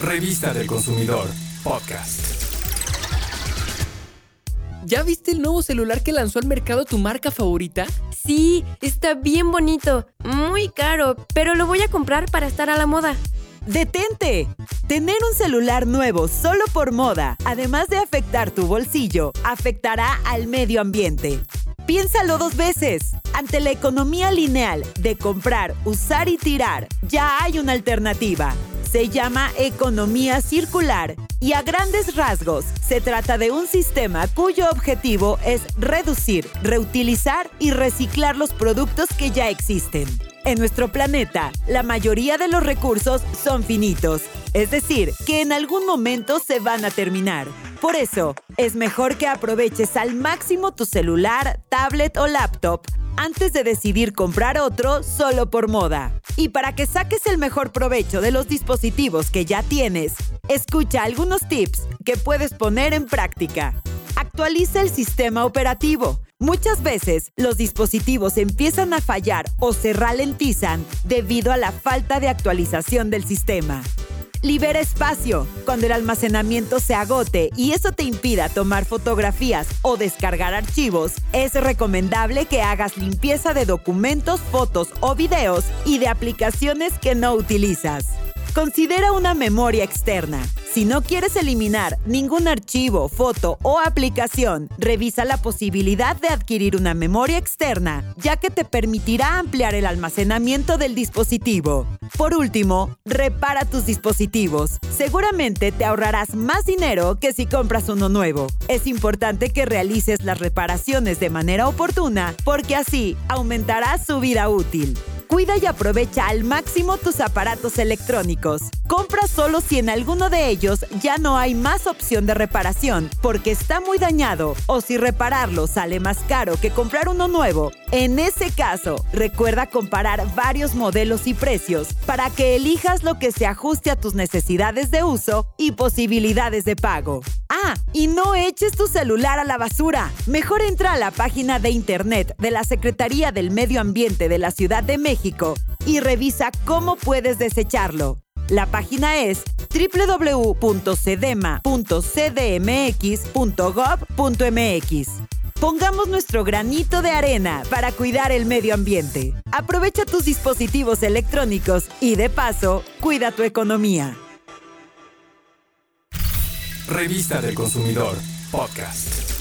Revista del Consumidor, podcast. ¿Ya viste el nuevo celular que lanzó al mercado tu marca favorita? Sí, está bien bonito, muy caro, pero lo voy a comprar para estar a la moda. ¡Detente! Tener un celular nuevo solo por moda, además de afectar tu bolsillo, afectará al medio ambiente. Piénsalo dos veces. Ante la economía lineal de comprar, usar y tirar, ya hay una alternativa. Se llama economía circular y a grandes rasgos se trata de un sistema cuyo objetivo es reducir, reutilizar y reciclar los productos que ya existen. En nuestro planeta, la mayoría de los recursos son finitos, es decir, que en algún momento se van a terminar. Por eso, es mejor que aproveches al máximo tu celular, tablet o laptop antes de decidir comprar otro solo por moda. Y para que saques el mejor provecho de los dispositivos que ya tienes, escucha algunos tips que puedes poner en práctica. Actualiza el sistema operativo. Muchas veces los dispositivos empiezan a fallar o se ralentizan debido a la falta de actualización del sistema. Libera espacio. Cuando el almacenamiento se agote y eso te impida tomar fotografías o descargar archivos, es recomendable que hagas limpieza de documentos, fotos o videos y de aplicaciones que no utilizas. Considera una memoria externa. Si no quieres eliminar ningún archivo, foto o aplicación, revisa la posibilidad de adquirir una memoria externa, ya que te permitirá ampliar el almacenamiento del dispositivo. Por último, repara tus dispositivos. Seguramente te ahorrarás más dinero que si compras uno nuevo. Es importante que realices las reparaciones de manera oportuna porque así aumentará su vida útil. Cuida y aprovecha al máximo tus aparatos electrónicos. Compra solo si en alguno de ellos ya no hay más opción de reparación porque está muy dañado o si repararlo sale más caro que comprar uno nuevo. En ese caso, recuerda comparar varios modelos y precios para que elijas lo que se ajuste a tus necesidades de uso y posibilidades de pago. Y no eches tu celular a la basura. Mejor entra a la página de internet de la Secretaría del Medio Ambiente de la Ciudad de México y revisa cómo puedes desecharlo. La página es www.cedema.cdmx.gov.mx. Pongamos nuestro granito de arena para cuidar el medio ambiente. Aprovecha tus dispositivos electrónicos y de paso, cuida tu economía. Revista del Consumidor, podcast.